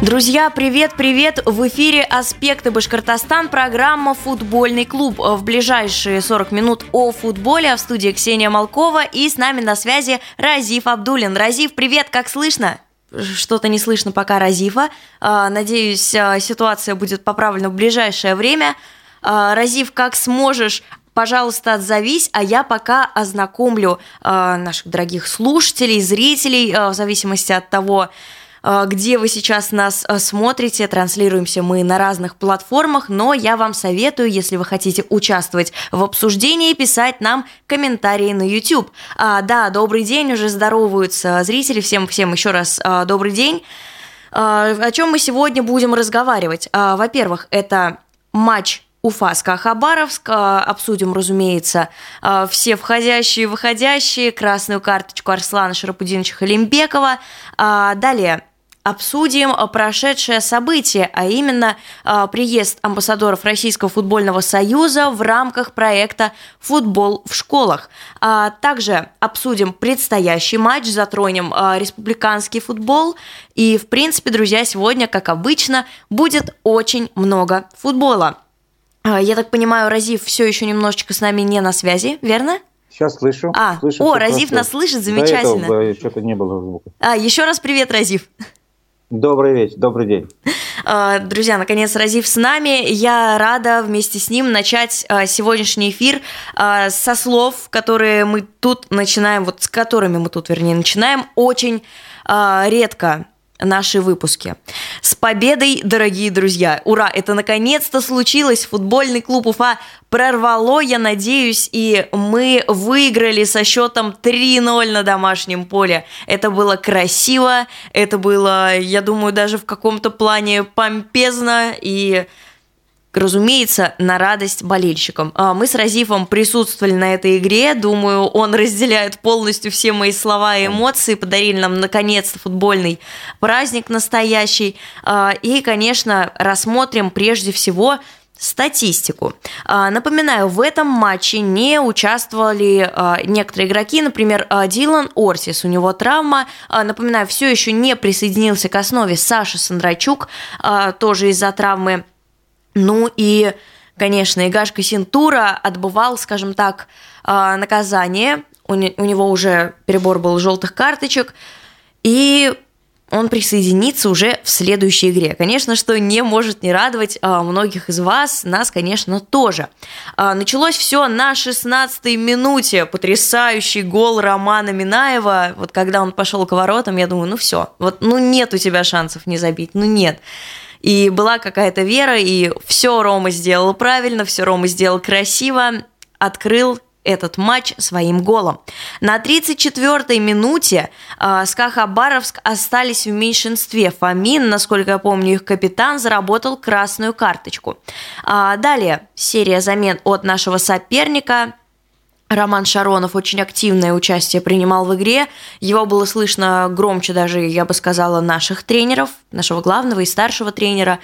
Друзья, привет-привет! В эфире «Аспекты Башкортостан» программа «Футбольный клуб». В ближайшие 40 минут о футболе, в студии Ксения Малкова и с нами на связи Разиф Абдулин. Разиф, привет, как слышно? Что-то не слышно пока Разифа. А, надеюсь, а, ситуация будет поправлена в ближайшее время. А, Разиф, как сможешь, пожалуйста, отзовись, а я пока ознакомлю наших дорогих слушателей, зрителей, в зависимости от того, где вы сейчас нас а, смотрите. Транслируемся мы на разных платформах, но я вам советую, если вы хотите участвовать в обсуждении, писать нам комментарии на YouTube. А, да, добрый день, уже здороваются зрители. Всем, всем еще раз а, добрый день. А, о чем мы сегодня будем разговаривать? А, во-первых, это матч Уфа СКА Хабаровск. Обсудим, разумеется, все входящие и выходящие, красную карточку Арслана Шарапудиновича Халимбекова. Далее обсудим прошедшее событие, а именно приезд амбассадоров Российского футбольного союза в рамках проекта «Футбол в школах». А также обсудим предстоящий матч, затронем республиканский футбол. И, в принципе, друзья, сегодня, как обычно, будет очень много футбола. Я так понимаю, Разив все еще немножечко с нами не на связи, верно? Сейчас слышу. А, слышу о, Разив нас слышит, замечательно. До этого что-то не было звука. А, еще раз привет, Разив. Добрый вечер, добрый день. А, друзья, наконец Разив с нами. Я рада вместе с ним начать а, сегодняшний эфир а, со слов, которые мы тут начинаем, вот с которыми мы тут, вернее, начинаем очень редко наши выпуски. С победой, дорогие друзья! Ура! Это наконец-то случилось! Футбольный клуб Уфа прорвало, я надеюсь, и мы выиграли со счетом 3-0 на домашнем поле. Это было красиво, это было, я думаю, даже в каком-то плане помпезно и разумеется, на радость болельщикам. А, мы с Разифом присутствовали на этой игре. Думаю, он разделяет полностью все мои слова и эмоции. Подарили нам, наконец-то, футбольный праздник настоящий. А, и, конечно, рассмотрим прежде всего статистику. А, напоминаю, в этом матче не участвовали некоторые игроки, например, Дилан Орсис, у него травма. Напоминаю, все еще не присоединился к основе Саша Сандрачук, тоже из-за травмы ну и, конечно, Игашка Синтура отбывал, скажем так, а, наказание. У него уже перебор был желтых карточек. И он присоединится уже в следующей игре. Конечно, что не может не радовать а, многих из вас, нас, конечно, тоже. А, началось все на 16-й минуте. Потрясающий гол Романа Минаева. Вот когда он пошел к воротам, я думаю, ну все, вот ну нет у тебя шансов не забить, ну нет и была какая-то вера, и все Рома сделал правильно, все Рома сделал красиво, открыл этот матч своим голом. На 34-й минуте э, СКА Хабаровск остались в меньшинстве. Фомин, насколько я помню, их капитан, заработал красную карточку. А далее серия замен от нашего соперника. Роман Шаронов очень активное участие принимал в игре. Его было слышно громче даже, я бы сказала, наших тренеров, нашего главного и старшего тренера.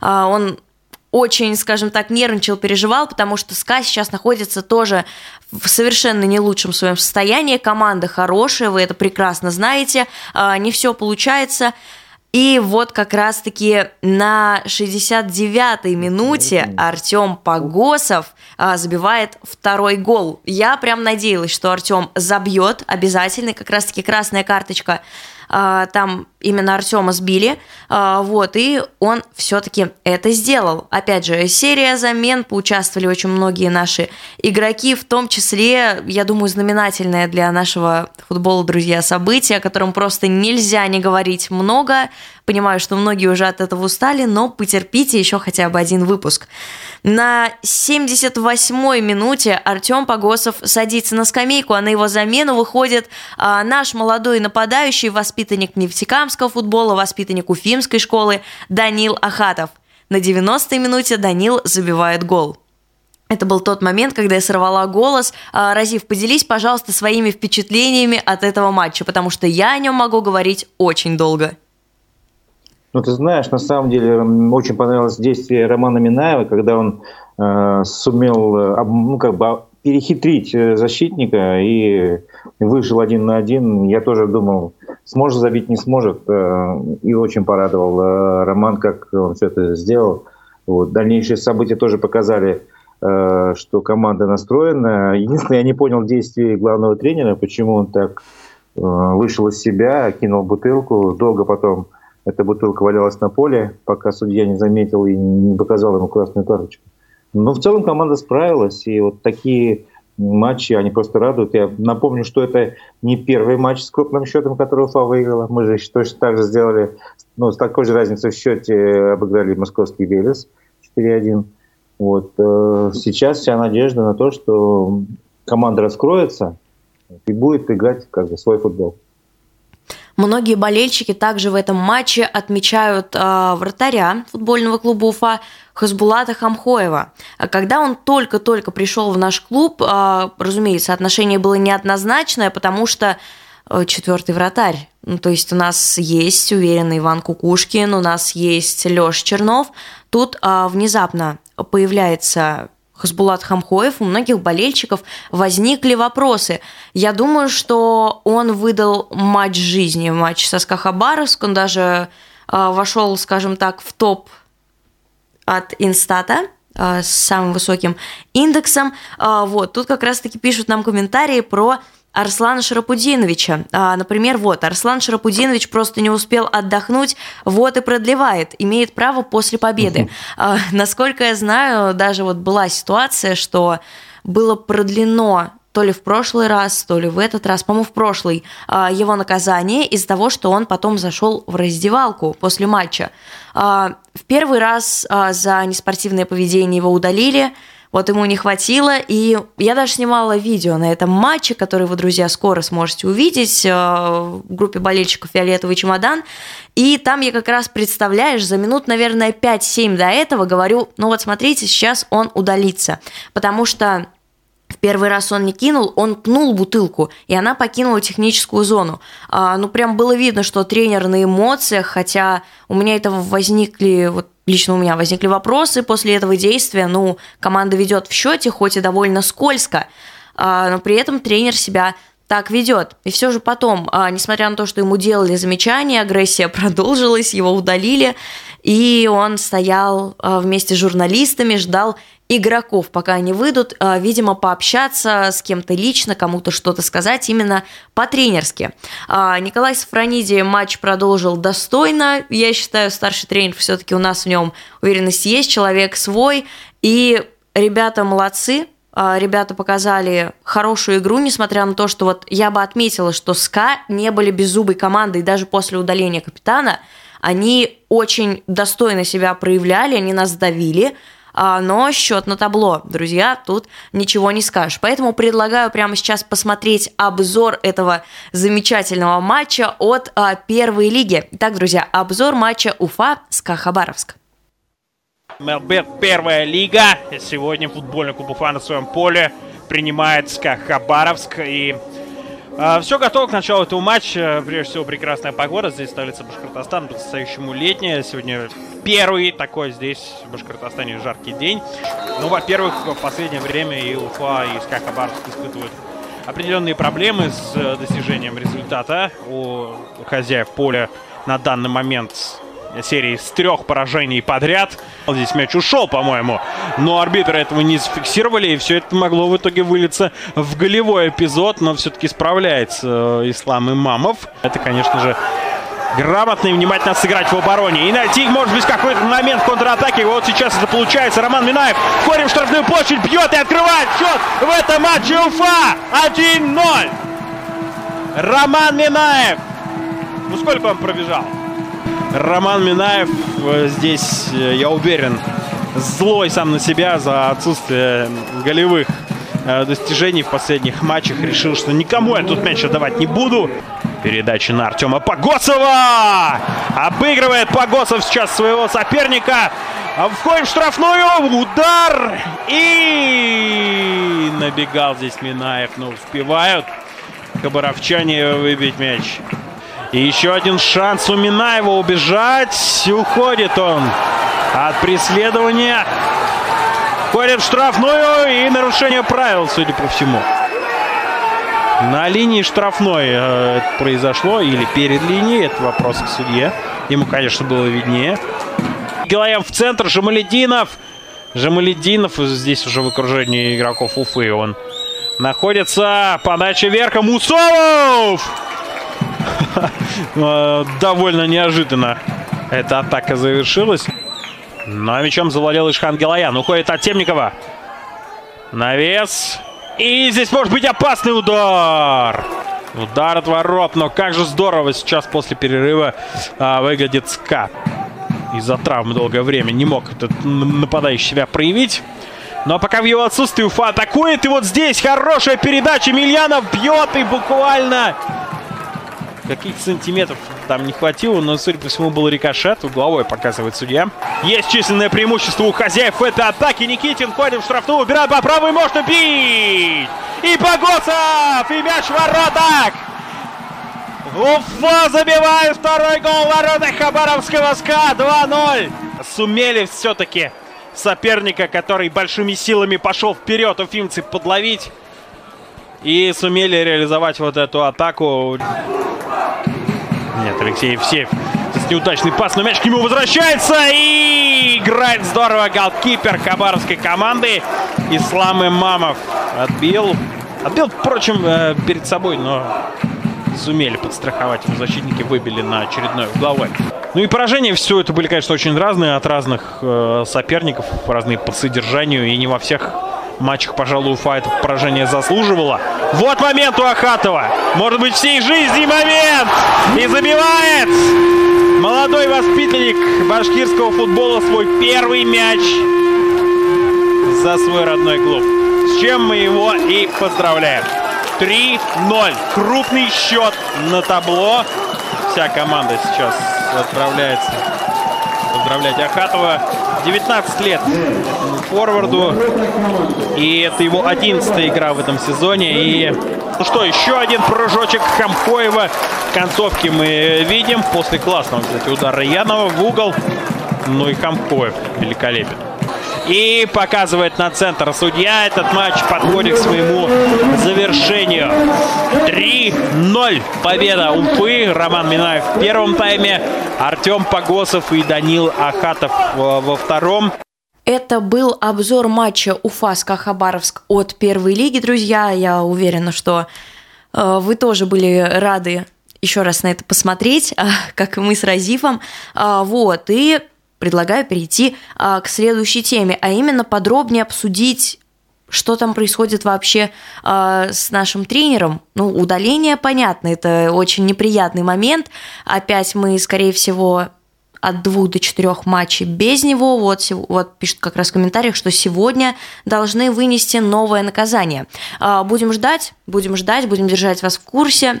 А, он очень, скажем так, нервничал, переживал, потому что СКА сейчас находится тоже в совершенно не лучшем своем состоянии. Команда хорошая, вы это прекрасно знаете. А, не все получается. И вот как раз-таки на 69-й минуте Артем Погосов а, забивает второй гол. Я прям надеялась, что Артем забьет обязательно, как раз-таки красная карточка там именно Артема сбили, а, вот, и он все-таки это сделал. Опять же, серия замен, поучаствовали очень многие наши игроки, в том числе, я думаю, знаменательное для нашего футбола, друзья, событие, о котором просто нельзя не говорить много. Понимаю, что многие уже от этого устали, но потерпите еще хотя бы один выпуск. На 78-й минуте Артем Погосов садится на скамейку, а на его замену выходит а, наш молодой нападающий, воспитанник нефтекамского футбола, воспитанник уфимской школы Данил Ахатов. На 90-й минуте Данил забивает гол. Это был тот момент, когда я сорвала голос. А, Разив, поделись, пожалуйста, своими впечатлениями от этого матча, потому что я о нем могу говорить очень долго. Ну, ты знаешь, на самом деле очень понравилось действие Романа Минаева, когда он э, сумел э, ну, как бы перехитрить э, защитника и выжил один на один. Я тоже думал, сможет забить, не сможет. И очень порадовал Роман, как он все это сделал. Вот. Дальнейшие события тоже показали, что команда настроена. Единственное, я не понял действий главного тренера, почему он так вышел из себя, кинул бутылку, долго потом эта бутылка валялась на поле, пока судья не заметил и не показал ему красную карточку. Но в целом команда справилась, и вот такие матчи, они просто радуют. Я напомню, что это не первый матч с крупным счетом, который Уфа выиграла. Мы же точно так же сделали, ну, с такой же разницей в счете обыграли московский Велес 4-1. Вот. Э, сейчас вся надежда на то, что команда раскроется и будет играть как бы свой футбол. Многие болельщики также в этом матче отмечают э, вратаря футбольного клуба Уфа Хасбулата Хамхоева. Когда он только-только пришел в наш клуб, э, разумеется, отношение было неоднозначное, потому что четвертый вратарь. Ну, то есть у нас есть уверенный Иван Кукушкин, у нас есть Лёш Чернов. Тут э, внезапно появляется Хасбулат Хамхоев, у многих болельщиков возникли вопросы. Я думаю, что он выдал матч жизни, матч со Скахабаровск. Он даже э, вошел, скажем так, в топ от Инстата э, с самым высоким индексом. Э, вот, тут как раз-таки пишут нам комментарии про Арслана Шарапудиновича. А, например, вот, Арслан Шарапудинович просто не успел отдохнуть, вот и продлевает, имеет право после победы. А, насколько я знаю, даже вот была ситуация, что было продлено то ли в прошлый раз, то ли в этот раз, по-моему, в прошлый, а, его наказание из-за того, что он потом зашел в раздевалку после матча. А, в первый раз а, за неспортивное поведение его удалили, вот ему не хватило, и я даже снимала видео на этом матче, который вы, друзья, скоро сможете увидеть э, в группе болельщиков «Фиолетовый чемодан». И там я как раз, представляешь, за минут, наверное, 5-7 до этого говорю, ну вот смотрите, сейчас он удалится. Потому что первый раз он не кинул, он пнул бутылку, и она покинула техническую зону. А, ну, прям было видно, что тренер на эмоциях, хотя у меня это возникли вот лично у меня возникли вопросы после этого действия. Ну, команда ведет в счете, хоть и довольно скользко, а, но при этом тренер себя так ведет. И все же потом, а, несмотря на то, что ему делали замечания, агрессия продолжилась, его удалили, и он стоял а, вместе с журналистами, ждал игроков, пока они выйдут, а, видимо, пообщаться с кем-то лично, кому-то что-то сказать именно по-тренерски. А, Николай Сафрониди матч продолжил достойно. Я считаю, старший тренер все-таки у нас в нем уверенность есть, человек свой. И ребята молодцы, ребята показали хорошую игру, несмотря на то, что вот я бы отметила, что СКА не были беззубой командой даже после удаления капитана. Они очень достойно себя проявляли, они нас давили, а, но счет на табло, друзья, тут ничего не скажешь. Поэтому предлагаю прямо сейчас посмотреть обзор этого замечательного матча от а, первой лиги. Итак, друзья, обзор матча Уфа с Хабаровск. МЛБ первая лига. Сегодня футбольный клуб Уфа на своем поле принимает СКА Хабаровск. И Все готово к началу этого матча. Прежде всего, прекрасная погода. Здесь столица Башкортостана, по-настоящему летняя. Сегодня первый такой здесь, в Башкортостане, жаркий день. Ну, во-первых, в последнее время и Уфа, и СКА Хабаровск испытывают определенные проблемы с э, достижением результата у хозяев поля на данный момент серии с трех поражений подряд. Здесь мяч ушел, по-моему. Но арбитры этого не зафиксировали, и все это могло в итоге вылиться в голевой эпизод. Но все-таки справляется э, Ислам Имамов. Это, конечно же, грамотно и внимательно сыграть в обороне. И найти, может быть, какой-то момент контратаки. Вот сейчас это получается. Роман Минаев входит в штрафную площадь, бьет и открывает счет в этом матче Уфа. 1-0. Роман Минаев. Ну, сколько он пробежал? Роман Минаев э, здесь, э, я уверен, злой сам на себя за отсутствие голевых э, достижений в последних матчах. Решил, что никому я тут мяч отдавать не буду. Передача на Артема Погосова! Обыгрывает Погосов сейчас своего соперника. Входит в штрафную. Удар! И набегал здесь Минаев, но успевают хабаровчане выбить мяч. И еще один шанс у Минаева убежать. Уходит он от преследования. Входит в штрафную и нарушение правил, судя по всему. На линии штрафной э, это произошло или перед линией, это вопрос к судье. Ему, конечно, было виднее. Гилаем в центр, Жамалединов. Жамалединов здесь уже в окружении игроков Уфы. Он находится. Подача верха. Мусолов! Э, довольно неожиданно эта атака завершилась. Но мячом завладел Ишхан Гилаян. Уходит от Темникова. Навес. И здесь может быть опасный удар. Удар от ворот. Но как же здорово сейчас после перерыва а, выглядит СКА. Из-за травмы долгое время не мог этот нападающий себя проявить. Но пока в его отсутствии Уфа атакует. И вот здесь хорошая передача. Мильянов бьет и буквально каких-то сантиметров там не хватило, но, судя по всему, был рикошет. Угловой показывает судья. Есть численное преимущество у хозяев этой атаки. Никитин ходит в штрафную, убирает по правой, можно бить! И Погосов! И мяч в воротах! Уфа забивает второй гол ворота Хабаровского СКА 2-0. Сумели все-таки соперника, который большими силами пошел вперед, уфимцы подловить. И сумели реализовать вот эту атаку. Нет, Алексей Евсеев. Неудачный пас, но мяч к нему возвращается. И играет здорово голкипер хабаровской команды. Ислам Имамов отбил. Отбил, впрочем, э, перед собой, но сумели подстраховать. Его защитники выбили на очередной угловой. Ну и поражения все это были, конечно, очень разные от разных э, соперников, разные по содержанию. И не во всех матчах, пожалуй, Уфа поражение заслуживало. Вот момент у Ахатова. Может быть, всей жизни момент. И забивает молодой воспитанник башкирского футбола свой первый мяч за свой родной клуб. С чем мы его и поздравляем. 3-0. Крупный счет на табло. Вся команда сейчас отправляется поздравлять Ахатова. 19 лет форварду. И это его 11 игра в этом сезоне. И ну что, еще один прыжочек Хамкоева. В концовке мы видим. После классного, кстати, удара Янова в угол. Ну и Хамкоев великолепен. И показывает на центр судья. Этот матч подходит к своему завершению. 3-0. Победа Уфы. Роман Минаев в первом тайме. Артем Погосов и Данил Ахатов во втором. Это был обзор матча Уфаска Хабаровск от первой лиги, друзья. Я уверена, что э, вы тоже были рады еще раз на это посмотреть, как и мы с Разифом. А, вот, и предлагаю перейти а, к следующей теме, а именно подробнее обсудить что там происходит вообще э, с нашим тренером. Ну, удаление, понятно, это очень неприятный момент. Опять мы, скорее всего, от двух до четырех матчей без него. Вот, вот пишут как раз в комментариях, что сегодня должны вынести новое наказание. Э, будем ждать, будем ждать, будем держать вас в курсе.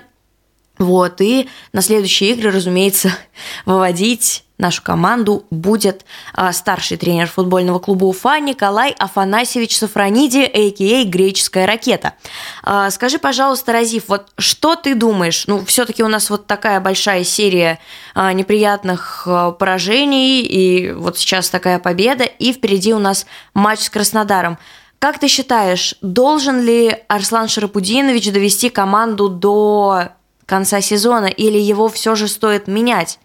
Вот, и на следующие игры, разумеется, выводить нашу команду будет а, старший тренер футбольного клуба Уфа Николай Афанасьевич Сафрониди, а.к.а. «Греческая ракета». А, скажи, пожалуйста, Разив, вот что ты думаешь? Ну, все-таки у нас вот такая большая серия а, неприятных а, поражений, и вот сейчас такая победа, и впереди у нас матч с Краснодаром. Как ты считаешь, должен ли Арслан Шарапудинович довести команду до конца сезона, или его все же стоит менять?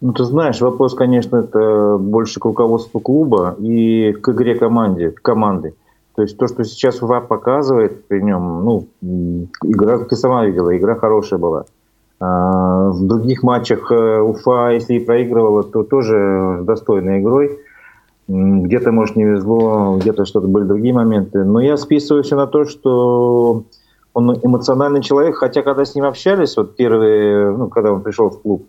Ну, ты знаешь, вопрос, конечно, это больше к руководству клуба и к игре команде, команды. То есть то, что сейчас Уфа показывает при нем, ну, игра, ты сама видела, игра хорошая была. А, в других матчах э, Уфа, если и проигрывала, то тоже достойной игрой. Где-то, может, не везло, где-то что-то были другие моменты. Но я списываю все на то, что он эмоциональный человек, хотя когда с ним общались, вот первые, ну, когда он пришел в клуб,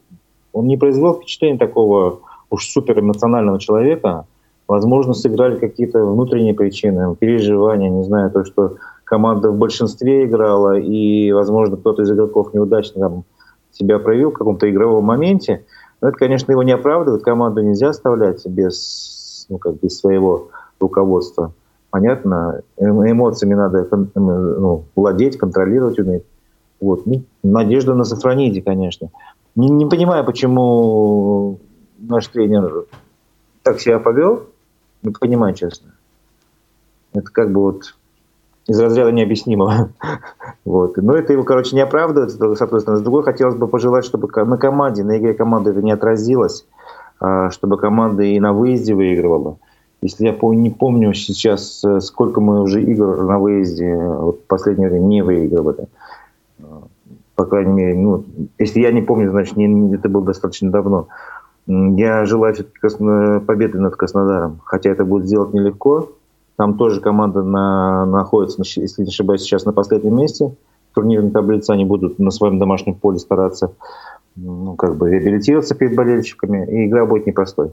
он не произвел впечатление такого уж супер эмоционального человека. Возможно, сыграли какие-то внутренние причины, переживания, не знаю, то, что команда в большинстве играла, и, возможно, кто-то из игроков неудачно там себя проявил в каком-то игровом моменте. Но это, конечно, его не оправдывает. Команду нельзя оставлять без, ну, как без своего руководства понятно, эмоциями надо ну, владеть, контролировать уметь. Вот. Ну, надежда на Сафрониде, конечно. Не, не понимаю, почему наш тренер так себя повел. Не понимаю, честно. Это как бы вот из разряда необъяснимого. вот. Но это его, короче, не оправдывает, с одной стороны. С другой, хотелось бы пожелать, чтобы на команде, на игре команды это не отразилось, а, чтобы команда и на выезде выигрывала. Если я не помню сейчас, э, сколько мы уже игр на выезде вот в последнее время не выигрывали. По крайней мере, ну, если я не помню, значит, не, это было достаточно давно. Я желаю все-таки победы над Краснодаром, хотя это будет сделать нелегко. Там тоже команда на, находится, если не ошибаюсь, сейчас на последнем месте. Турнирной таблице они будут на своем домашнем поле стараться ну, как бы реабилитироваться перед болельщиками, и игра будет непростой.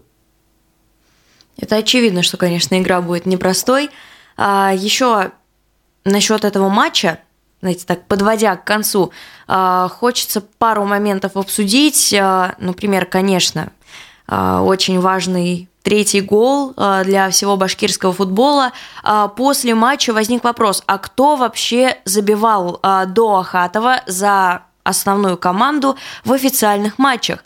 Это очевидно, что, конечно, игра будет непростой. А еще насчет этого матча, знаете, так подводя к концу, а, хочется пару моментов обсудить. А, например, конечно, а, очень важный третий гол для всего башкирского футбола. После матча возник вопрос, а кто вообще забивал до Ахатова за основную команду в официальных матчах?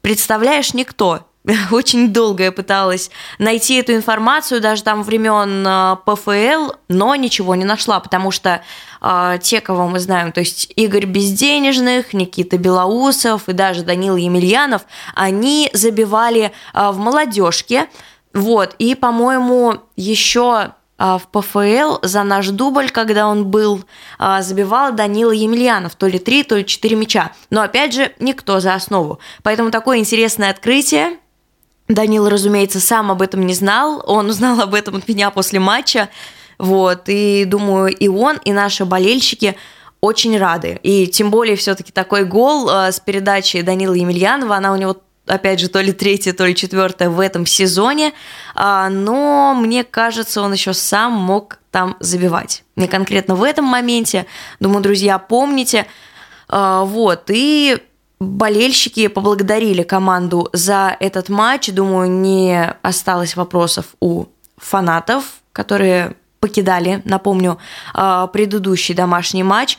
Представляешь, никто. Очень долго я пыталась найти эту информацию, даже там времен э, ПФЛ, но ничего не нашла, потому что э, те, кого мы знаем, то есть Игорь Безденежных, Никита Белоусов и даже Данил Емельянов, они забивали э, в молодежке. Вот, и, по-моему, еще э, в ПФЛ за наш дубль, когда он был, э, забивал Данила Емельянов, то ли три, то ли четыре мяча. Но опять же, никто за основу. Поэтому такое интересное открытие. Данил, разумеется, сам об этом не знал. Он узнал об этом от меня после матча. Вот, и думаю, и он, и наши болельщики очень рады. И тем более все-таки такой гол э, с передачи Данила Емельянова, она у него опять же, то ли третья, то ли четвертая в этом сезоне, а, но мне кажется, он еще сам мог там забивать. Не конкретно в этом моменте, думаю, друзья, помните. А, вот, и Болельщики поблагодарили команду за этот матч. Думаю, не осталось вопросов у фанатов, которые покидали, напомню, а, предыдущий домашний матч.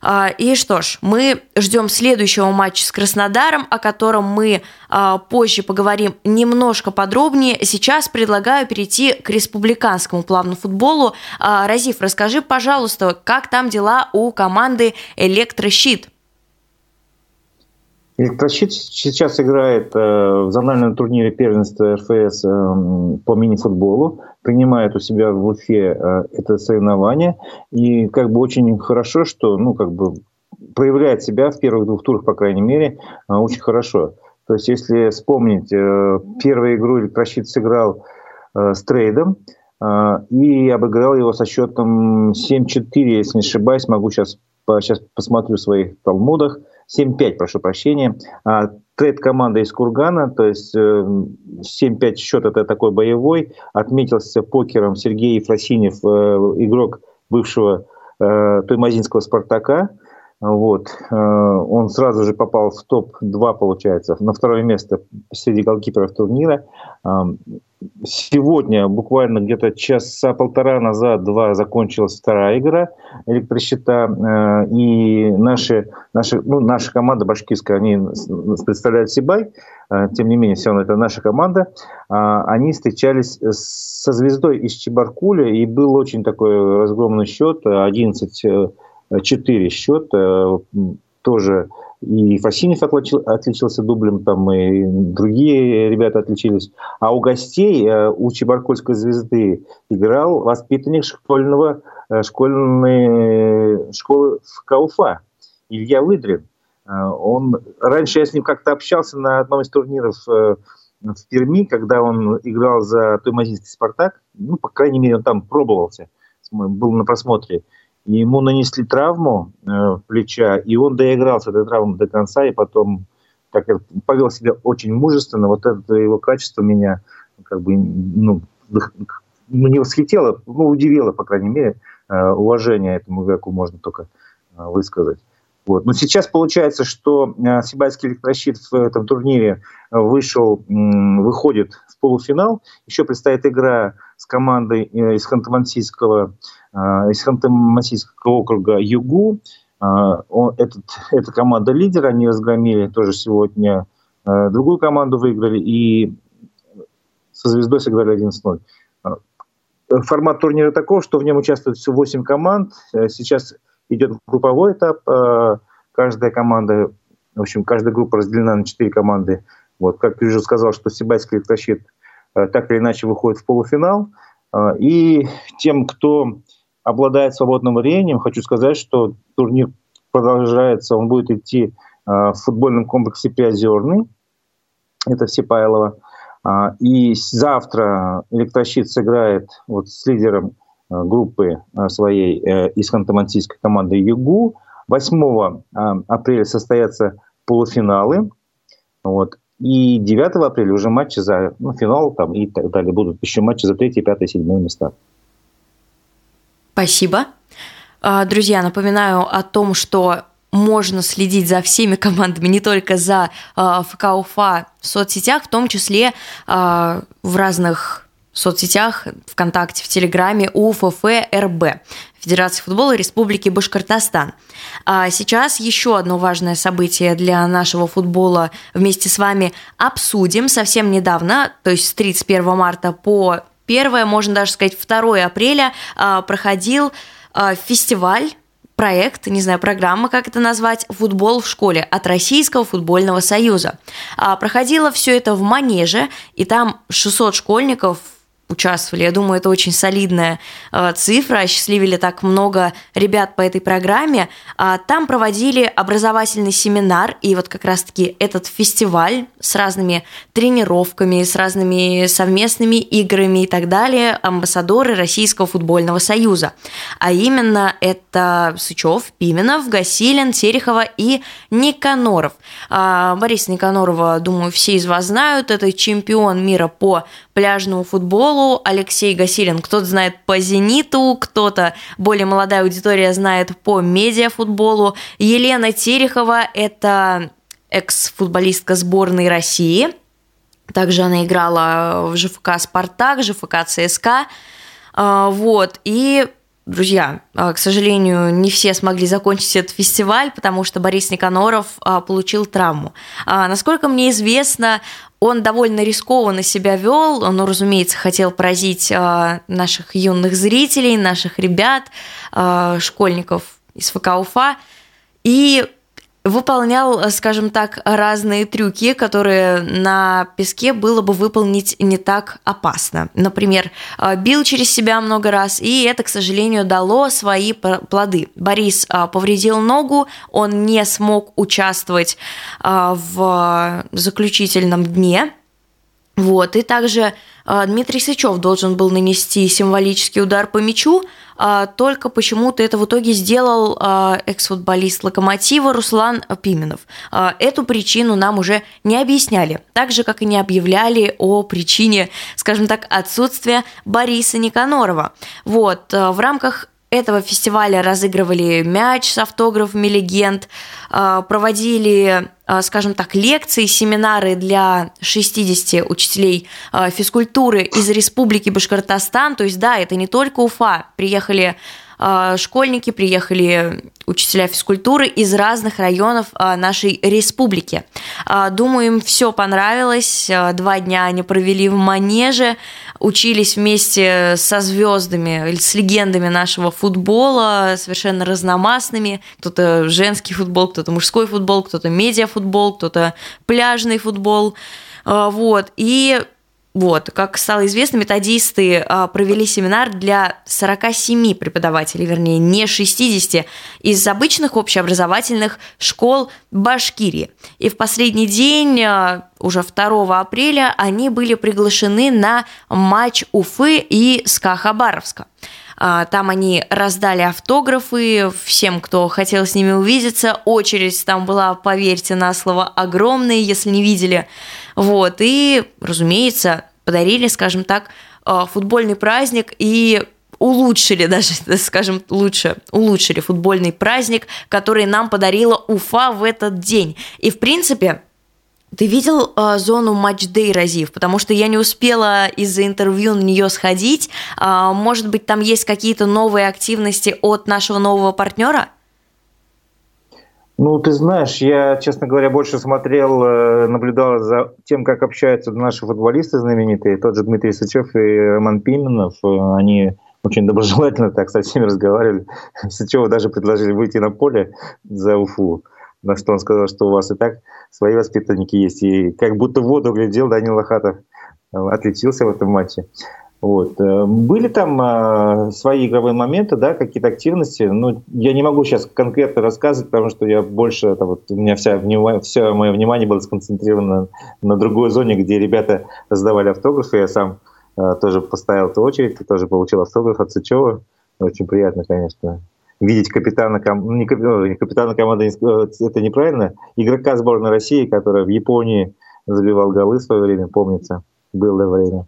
А, и что ж, мы ждем следующего матча с Краснодаром, о котором мы а, позже поговорим немножко подробнее. Сейчас предлагаю перейти к республиканскому плавному футболу. Разив, расскажи, пожалуйста, как там дела у команды «Электрощит»? Электрощит сейчас играет э, в зональном турнире первенства РФС э, по мини-футболу, принимает у себя в Уфе э, это соревнование. И как бы очень хорошо, что ну, как бы проявляет себя в первых двух турах, по крайней мере, очень хорошо. То есть, если вспомнить, первую игру Электрощит сыграл с трейдом и обыграл его со счетом 7-4, если не ошибаюсь, могу сейчас, сейчас посмотрю в своих талмудах – 7-5, прошу прощения. А, трейд команда из Кургана, то есть 7-5 э, счет это такой боевой. Отметился покером Сергей Ефросинев, э, игрок бывшего э, Туймазинского «Спартака». Вот. Он сразу же попал в топ-2, получается, на второе место среди голкиперов турнира. Сегодня, буквально где-то часа-полтора назад, два, закончилась вторая игра электросчета. Э, и наши, наши, ну, наша команда башкирская, они представляют Сибай, э, тем не менее, все равно это наша команда. А, они встречались со звездой из Чебаркуля, и был очень такой разгромный счет, 11-4 счет, тоже и Фасинев отличился дублем, там и другие ребята отличились. А у гостей, э, у Чебаркульской звезды играл воспитанник школьного, э, школьной школы в Кауфа, Илья Выдрин. Э, он, раньше я с ним как-то общался на одном из турниров в Перми, когда он играл за Туймазинский «Спартак». Ну, по крайней мере, он там пробовался, был на просмотре. Ему нанесли травму э, плеча, и он доиграл с этой травмой до конца, и потом так повел себя очень мужественно. Вот это его качество меня как бы, ну, ну, не восхитило, ну, удивило, по крайней мере, э, уважение этому игроку можно только э, высказать. Вот. Но сейчас получается, что э, Сибайский электрощит в этом турнире вышел, выходит в полуфинал. Еще предстоит игра с командой из Ханты-Мансийского из Ханты-Мансийского округа Югу. Этот, эта команда лидер, они разгромили тоже сегодня другую команду выиграли и со звездой сыграли 11-0. формат турнира таков, что в нем участвует всего 8 команд. Сейчас идет групповой этап. Каждая команда, в общем, каждая группа разделена на 4 команды. Вот, как ты уже сказал, что Сибайский электрощит так или иначе выходит в полуфинал. И тем, кто обладает свободным временем, хочу сказать, что турнир продолжается, он будет идти в футбольном комплексе «Приозерный». Это Сипайлова. А, и завтра электрощит сыграет вот с лидером группы а, своей э, из Ханты-Мансийской команды ЮГУ. 8 апреля состоятся полуфиналы. Вот. И 9 апреля уже матчи за ну, финал там, и так далее. Будут еще матчи за 3, 5, 7 места. Спасибо. Друзья, напоминаю о том, что можно следить за всеми командами, не только за э, ФК Уфа в соцсетях, в том числе э, в разных соцсетях, ВКонтакте, в Телеграме УФФ РБ, Федерации футбола Республики Башкортостан. А сейчас еще одно важное событие для нашего футбола вместе с вами обсудим. Совсем недавно, то есть с 31 марта по 1, можно даже сказать 2 апреля, проходил фестиваль проект, не знаю, программа, как это назвать, «Футбол в школе» от Российского футбольного союза. А, проходило все это в Манеже, и там 600 школьников участвовали. Я думаю, это очень солидная э, цифра. Осчастливили так много ребят по этой программе. А, там проводили образовательный семинар, и вот как раз-таки этот фестиваль с разными тренировками, с разными совместными играми и так далее амбассадоры Российского футбольного союза. А именно это Сычев, Пименов, Гасилин, Терехова и Никаноров. А, Борис Никанорова, думаю, все из вас знают. Это чемпион мира по пляжному футболу. Алексей Гасилин, кто-то знает по «Зениту», кто-то, более молодая аудитория, знает по медиафутболу. Елена Терехова – это экс-футболистка сборной России. Также она играла в ЖФК «Спартак», ЖФК «ЦСКА». А, вот, и Друзья, а, к сожалению, не все смогли закончить этот фестиваль, потому что Борис Никаноров а, получил травму. Насколько мне известно, он довольно рискованно себя вел, он, ну, разумеется, хотел поразить наших юных зрителей, наших ребят, школьников из ФК. И выполнял, э, скажем так, разные трюки, которые на песке было бы выполнить не так опасно. Например, э, бил через себя много раз, и это, к сожалению, дало свои плоды. Борис э, повредил ногу, он не смог участвовать в заключительном дне вот, и также э, Дмитрий Сычев должен был нанести символический удар по мячу, э, только почему-то это в итоге сделал э, экс-футболист «Локомотива» Руслан Пименов. Эту причину нам уже не объясняли, так же, как и не объявляли о причине, скажем так, отсутствия Бориса Никанорова. Вот, в рамках этого фестиваля разыгрывали мяч с автографами легенд, а, проводили, а, скажем так, лекции, семинары для 60 учителей а, физкультуры из Республики Башкортостан. То есть, да, это не только Уфа. Приехали школьники, приехали учителя физкультуры из разных районов нашей республики. Думаю, им все понравилось. Два дня они провели в Манеже учились вместе со звездами, с легендами нашего футбола, совершенно разномастными. Кто-то женский футбол, кто-то мужской футбол, кто-то медиафутбол, кто-то пляжный футбол. А, вот. И вот, как стало известно, методисты а, провели семинар для 47 преподавателей, вернее, не 60, из обычных общеобразовательных школ Башкирии. И в последний день, а, уже 2 апреля, они были приглашены на матч Уфы и СКА Хабаровска. А, там они раздали автографы всем, кто хотел с ними увидеться. Очередь там была, поверьте на слово, огромная, если не видели. Вот, и, разумеется, подарили, скажем так, а, футбольный праздник и улучшили даже, скажем, лучше, улучшили футбольный праздник, который нам подарила Уфа в этот день. И, в принципе, ты видел э, зону матч-дэй Разив? Потому что я не успела из-за интервью на нее сходить. Э, может быть, там есть какие-то новые активности от нашего нового партнера? Ну, ты знаешь, я, честно говоря, больше смотрел, э, наблюдал за тем, как общаются наши футболисты знаменитые. Тот же Дмитрий Сычев и Роман Пименов. Э, они очень доброжелательно так со всеми разговаривали. Сычеву даже предложили выйти на поле за Уфу. На что он сказал, что у вас и так свои воспитанники есть. И как будто в воду глядел Данил Лохатов. Э, отличился в этом матче. Вот. Э, были там а, свои игровые моменты, да, какие-то активности. Ну, я не могу сейчас конкретно рассказывать, потому что я больше, это вот, у меня вся, все мое внимание было сконцентрировано на другой зоне, где ребята раздавали автографы. Я сам а, тоже поставил эту очередь, тоже получил автограф от Сычева. Очень приятно, конечно. Видеть капитана, ну, ну, не капитана команды, это неправильно, игрока сборной России, который в Японии забивал голы в свое время, помнится, было время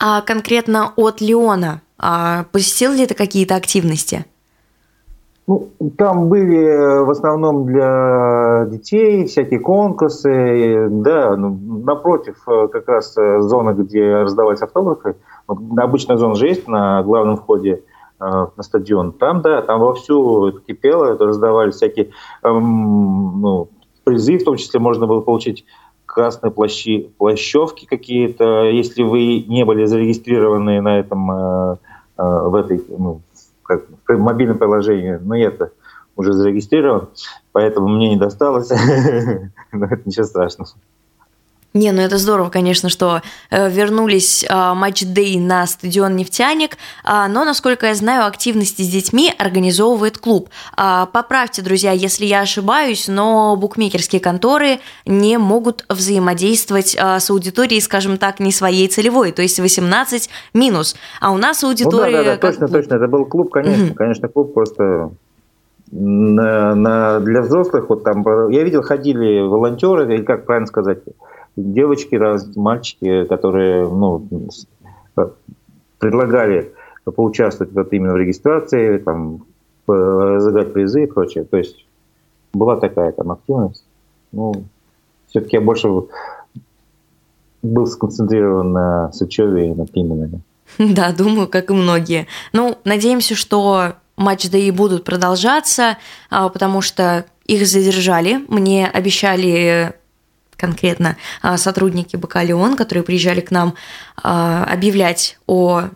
а конкретно от Леона а посетил ли ты какие-то активности? Ну, там были э, в основном для детей всякие конкурсы, да, ну, напротив э, как раз э, зона, где раздавались автографы. Вот, обычная зона же есть на главном входе на стадион. Там, да, там вовсю это кипело, это раздавали всякие эм, ну, призы, в том числе можно было получить красные плащи, плащевки какие-то, если вы не были зарегистрированы на этом, э, э, в этой, ну, как, в мобильном приложении, но я-то уже зарегистрирован, поэтому мне не досталось, но это ничего страшного. Не, ну это здорово, конечно, что э, вернулись э, матч-дей на стадион «Нефтяник», э, но, насколько я знаю, активности с детьми организовывает клуб. Э, поправьте, друзья, если я ошибаюсь, но букмекерские конторы не могут взаимодействовать э, с аудиторией, скажем так, не своей целевой, то есть 18 минус. А у нас аудитория... Ну, да, да, да точно, точно, это был клуб, конечно, угу. конечно, клуб просто на, на, для взрослых, вот там, я видел, ходили волонтеры, или как правильно сказать, девочки, раз, мальчики, которые ну, предлагали поучаствовать вот именно в регистрации, там, разыграть призы и прочее. То есть была такая там активность. Ну, все-таки я больше был сконцентрирован на Сычеве и на Пименове. Да, думаю, как и многие. Ну, надеемся, что матч ДИ будут продолжаться, а, потому что их задержали. Мне обещали конкретно а, сотрудники Бакалеон, которые приезжали к нам а, объявлять о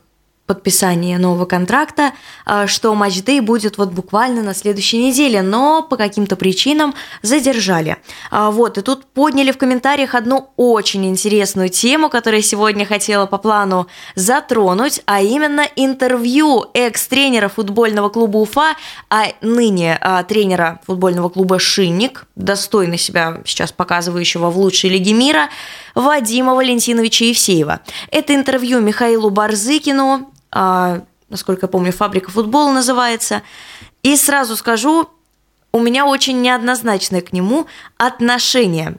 подписания нового контракта, а, что матчдей будет вот буквально на следующей неделе, но по каким-то причинам задержали. А, вот, и тут подняли в комментариях одну очень интересную тему, которую я сегодня хотела по плану затронуть, а именно интервью экс-тренера футбольного клуба Уфа, а ныне а, тренера футбольного клуба «Шинник», достойно себя сейчас показывающего в лучшей лиге мира, Вадима Валентиновича Евсеева. Это интервью Михаилу Барзыкину, насколько я помню, «Фабрика футбола» называется. И сразу скажу, у меня очень неоднозначное к нему отношение.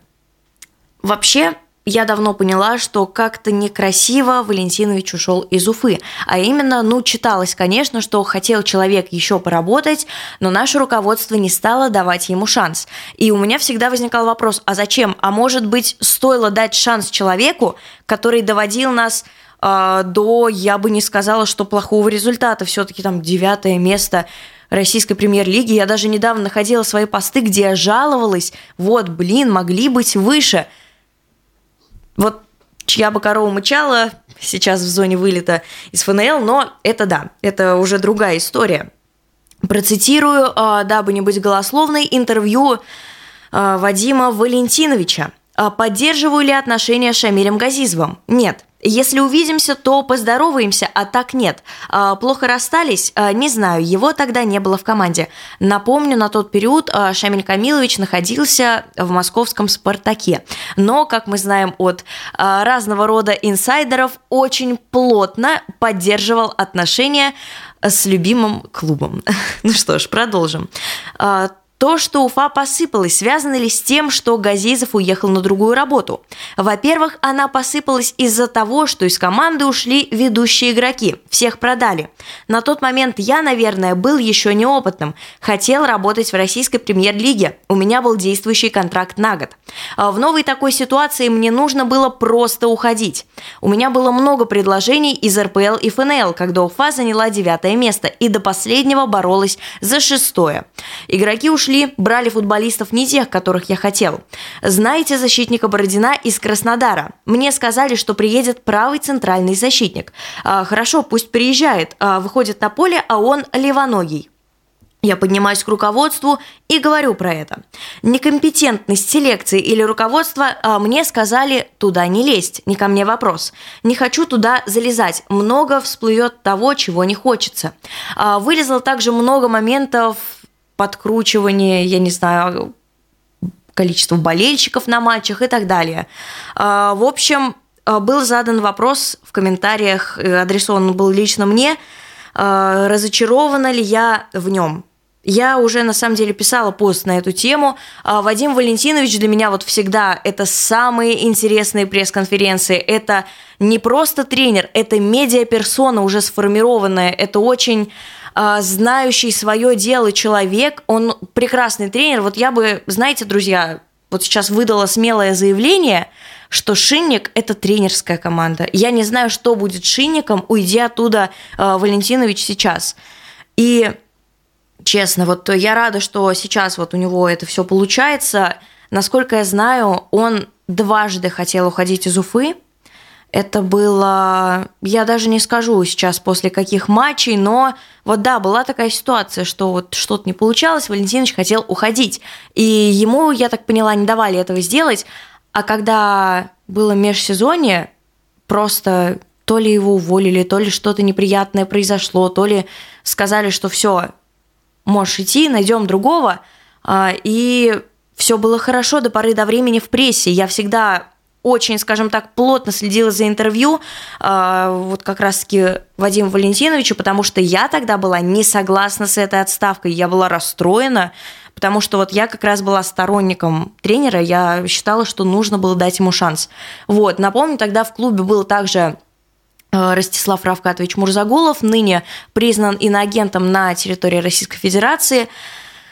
Вообще, я давно поняла, что как-то некрасиво Валентинович ушел из Уфы. А именно, ну, читалось, конечно, что хотел человек еще поработать, но наше руководство не стало давать ему шанс. И у меня всегда возникал вопрос, а зачем? А может быть, стоило дать шанс человеку, который доводил нас а, до, я бы не сказала, что плохого результата. Все-таки там девятое место российской премьер-лиги. Я даже недавно находила свои посты, где я жаловалась. Вот, блин, могли быть выше. Вот чья бы корова мычала, сейчас в зоне вылета из ФНЛ, но это да, это уже другая история. Процитирую, а, дабы не быть голословной, интервью а, Вадима Валентиновича. Поддерживаю ли отношения с Шамилем Газизовым? Нет. Если увидимся, то поздороваемся, а так нет. А, плохо расстались? А, не знаю, его тогда не было в команде. Напомню, на тот период а, Шамиль Камилович находился в московском «Спартаке». Но, как мы знаем от разного рода инсайдеров, очень плотно поддерживал отношения с любимым клубом. Ну что ж, продолжим. То, что Уфа посыпалась, связано ли с тем, что Газизов уехал на другую работу? Во-первых, она посыпалась из-за того, что из команды ушли ведущие игроки, всех продали. На тот момент я, наверное, был еще неопытным, хотел работать в российской премьер-лиге, у меня был действующий контракт на год. А в новой такой ситуации мне нужно было просто уходить. У меня было много предложений из РПЛ и ФНЛ, когда Уфа заняла девятое место и до последнего боролась за шестое. Игроки ушли, брали футболистов не тех, которых я хотел. Знаете защитника Бородина из Краснодара? Мне сказали, что приедет правый центральный защитник. А, хорошо, пусть приезжает. А, выходит на поле, а он левоногий. Я поднимаюсь к руководству и говорю про это. Некомпетентность селекции или руководства а мне сказали туда не лезть, не ко мне вопрос. Не хочу туда залезать, много всплывет того, чего не хочется. А, вылезло также много моментов подкручивания, я не знаю, количества болельщиков на матчах и так далее. А, в общем, а, был задан вопрос в комментариях, адресован был лично мне, а, разочарована ли я в нем. Я уже на самом деле писала пост на эту тему. Вадим Валентинович для меня вот всегда это самые интересные пресс-конференции. Это не просто тренер, это медиаперсона уже сформированная. Это очень знающий свое дело человек. Он прекрасный тренер. Вот я бы, знаете, друзья, вот сейчас выдала смелое заявление, что Шинник – это тренерская команда. Я не знаю, что будет Шинником, уйди оттуда э, Валентинович сейчас. И честно. Вот я рада, что сейчас вот у него это все получается. Насколько я знаю, он дважды хотел уходить из Уфы. Это было, я даже не скажу сейчас после каких матчей, но вот да, была такая ситуация, что вот что-то не получалось, Валентинович хотел уходить. И ему, я так поняла, не давали этого сделать. А когда было межсезонье, просто то ли его уволили, то ли что-то неприятное произошло, то ли сказали, что все, можешь идти, найдем другого. А, и все было хорошо до поры до времени в прессе. Я всегда очень, скажем так, плотно следила за интервью а, вот как раз-таки Вадиму Валентиновичу, потому что я тогда была не согласна с этой отставкой, я была расстроена, потому что вот я как раз была сторонником тренера, я считала, что нужно было дать ему шанс. Вот, напомню, тогда в клубе было также Э, Ростислав Равкатович Мурзагулов, ныне признан иноагентом на территории Российской Федерации.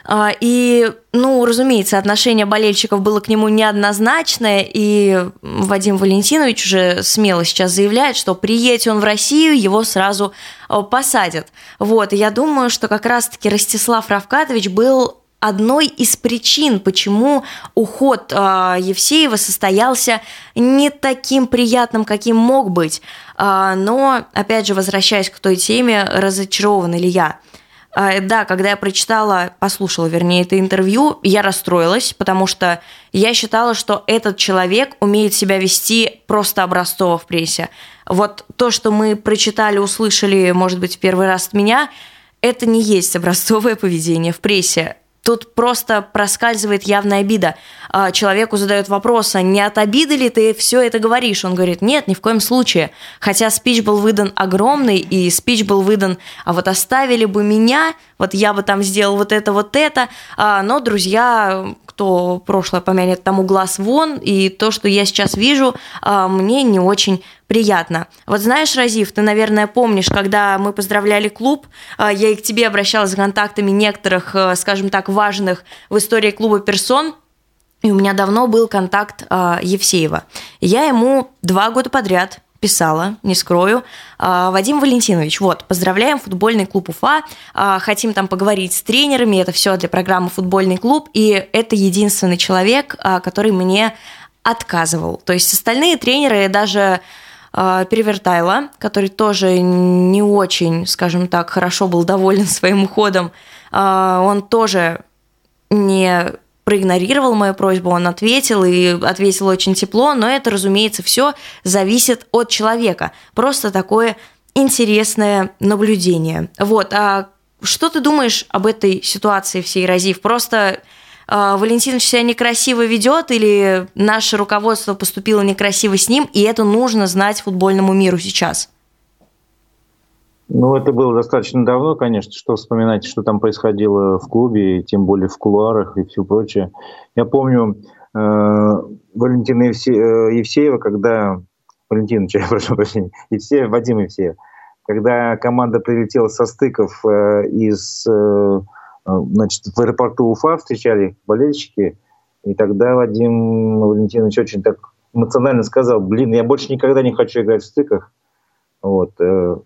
Э, и, ну, разумеется, отношение болельщиков было к нему неоднозначное, и Вадим Валентинович уже смело сейчас заявляет, что приедет он в Россию, его сразу э, посадят. Вот, и я думаю, что как раз-таки Ростислав Равкатович был одной из причин, почему уход э, Евсеева состоялся не таким приятным, каким мог быть. Э, но, опять же, возвращаясь к той теме, разочарована ли я. Э, да, когда я прочитала, послушала, вернее, это интервью, я расстроилась, потому что я считала, что этот человек умеет себя вести просто образцово в прессе. Вот то, что мы прочитали, услышали, может быть, в первый раз от меня, это не есть образцовое поведение в прессе. Тут просто проскальзывает явная обида. А, человеку задают вопрос, а не от обиды ли ты все это говоришь? Он говорит, нет, ни в коем случае. Хотя спич был выдан огромный, и спич был выдан, а вот оставили бы меня, вот я бы там сделал вот это, вот это. А, но, друзья, кто прошлое помянет, тому глаз вон, и то, что я сейчас вижу, мне не очень приятно. Вот знаешь, Разив, ты, наверное, помнишь, когда мы поздравляли клуб, а, я и к тебе обращалась за контактами некоторых, э, скажем так, важных в истории клуба персон, и у меня давно был контакт э, Евсеева. Я ему два года подряд писала, не скрою. Вадим Валентинович, вот, поздравляем футбольный клуб Уфа, хотим там поговорить с тренерами, это все для программы «Футбольный клуб», и это единственный человек, который мне отказывал. То есть остальные тренеры даже Перевертайла, который тоже не очень, скажем так, хорошо был доволен своим уходом. А, он тоже не проигнорировал мою просьбу, он ответил и ответил очень тепло, но это, разумеется, все зависит от человека. Просто такое интересное наблюдение. Вот, а что ты думаешь об этой ситуации всей, Разив? Просто а, Валентинович себя некрасиво ведет или наше руководство поступило некрасиво с ним, и это нужно знать футбольному миру сейчас? Ну, это было достаточно давно, конечно, что вспоминать, что там происходило в клубе, и тем более в кулуарах и все прочее. Я помню, Валентина Евсеева, когда... Валентина, я прошу прощения. Евсеев, Вадим Евсеев. Когда команда прилетела со стыков из... Значит, в аэропорту Уфа встречали болельщики, и тогда Вадим Валентинович очень так эмоционально сказал, блин, я больше никогда не хочу играть в стыках. Вот. Э,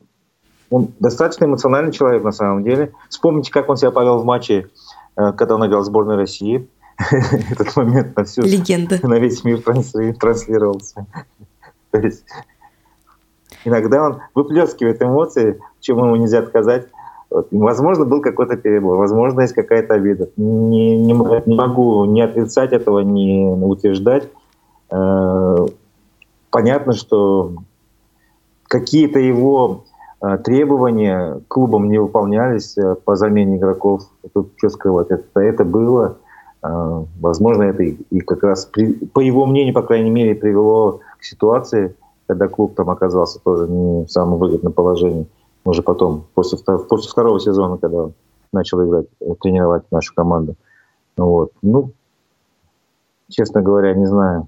он достаточно эмоциональный человек на самом деле. Вспомните, как он себя повел в матче, э, когда он играл в сборной России. Этот момент на всю... Легенда. На весь мир транслировался. То есть иногда он выплескивает эмоции, чему ему нельзя отказать. Возможно, был какой-то перебор, возможно, есть какая-то обида. Не, не, не могу ни отрицать этого, ни утверждать. Э, понятно, что какие-то его э, требования клубом не выполнялись э, по замене игроков. Тут что скрывать, это, это было. Возможно, это и как раз, при, по его мнению, по крайней мере, привело к ситуации, когда клуб там оказался тоже не в самом выгодном положении уже потом, после, после второго сезона, когда начал играть, э, тренировать нашу команду. Вот. Ну, честно говоря, не знаю.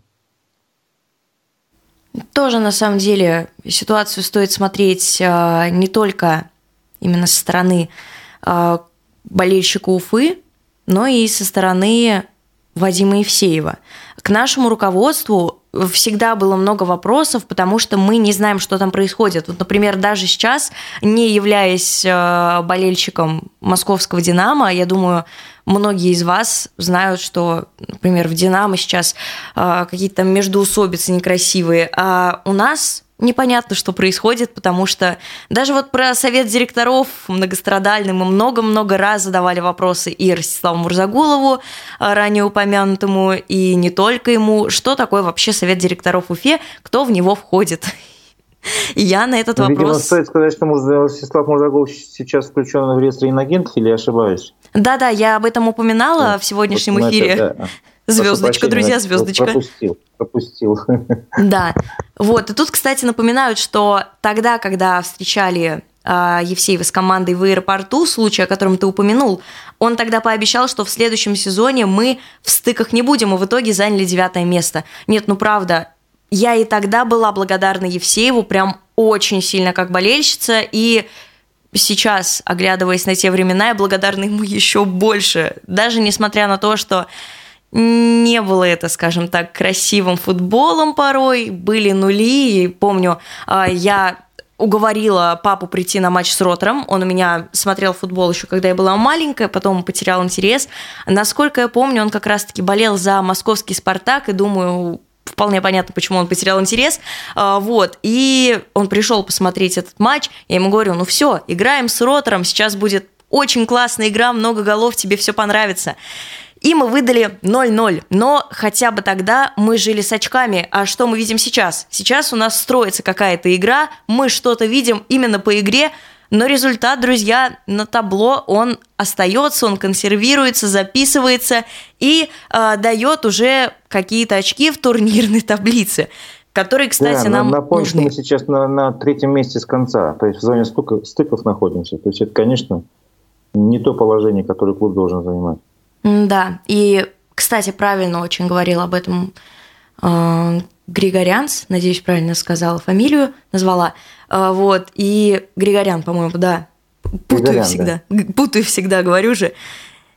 Тоже, на самом деле, ситуацию стоит смотреть э, не только именно со стороны э, болельщика Уфы, но и со стороны Вадима Евсеева. К нашему руководству всегда было много вопросов, потому что мы не знаем, что там происходит. Вот, например, даже сейчас, не являясь э, болельщиком московского «Динамо», я думаю, многие из вас знают, что, например, в «Динамо» сейчас э, какие-то междуусобицы некрасивые, а у нас непонятно, что происходит, потому что даже вот про совет директоров многострадальный мы много-много раз задавали вопросы и Ростиславу Мурзагулову, а, ранее упомянутому, и не только ему, что такое вообще совет директоров Уфе, кто в него входит. И я на этот вопрос... Видимо, стоит сказать, что Ростислав Мурзагулов сейчас включен в реестр иногентов, или я ошибаюсь? Да-да, я об этом упоминала в сегодняшнем вот, эфире. Да. Звездочка, друзья, звездочка. Пропустил, пропустил. Да. Вот. И тут, кстати, напоминают, что тогда, когда встречали э, Евсеева с командой в аэропорту, случай, о котором ты упомянул, он тогда пообещал, что в следующем сезоне мы в стыках не будем, и в итоге заняли девятое место. Нет, ну правда, я и тогда была благодарна Евсееву прям очень сильно как болельщица, и сейчас, оглядываясь на те времена, я благодарна ему еще больше. Даже несмотря на то, что не было это, скажем так, красивым футболом порой, были нули. И помню, а, я уговорила папу прийти на матч с Ротором. Он у меня смотрел футбол еще, когда я была маленькая, потом потерял интерес. Насколько я помню, он как раз-таки болел за московский «Спартак», и думаю, вполне понятно, почему он потерял интерес. А, вот. И он пришел посмотреть этот матч. Я ему говорю, ну все, играем с Ротором, сейчас будет очень классная игра, много голов, тебе все понравится. И мы выдали 0-0. Но хотя бы тогда мы жили с очками. А что мы видим сейчас? Сейчас у нас строится какая-то игра, мы что-то видим именно по игре, но результат, друзья, на табло он остается, он консервируется, записывается и э, дает уже какие-то очки в турнирной таблице которые, кстати, да, нам напомню, нужны. мы сейчас на, на третьем месте с конца, то есть в зоне стыка, стыков находимся. То есть это, конечно, не то положение, которое клуб должен занимать. Да, и, кстати, правильно очень говорил об этом э, Григорянс, надеюсь, правильно сказала фамилию, назвала. Э, вот, и Григорян, по-моему, да, путаю Григорян, всегда, да. путаю всегда, говорю же.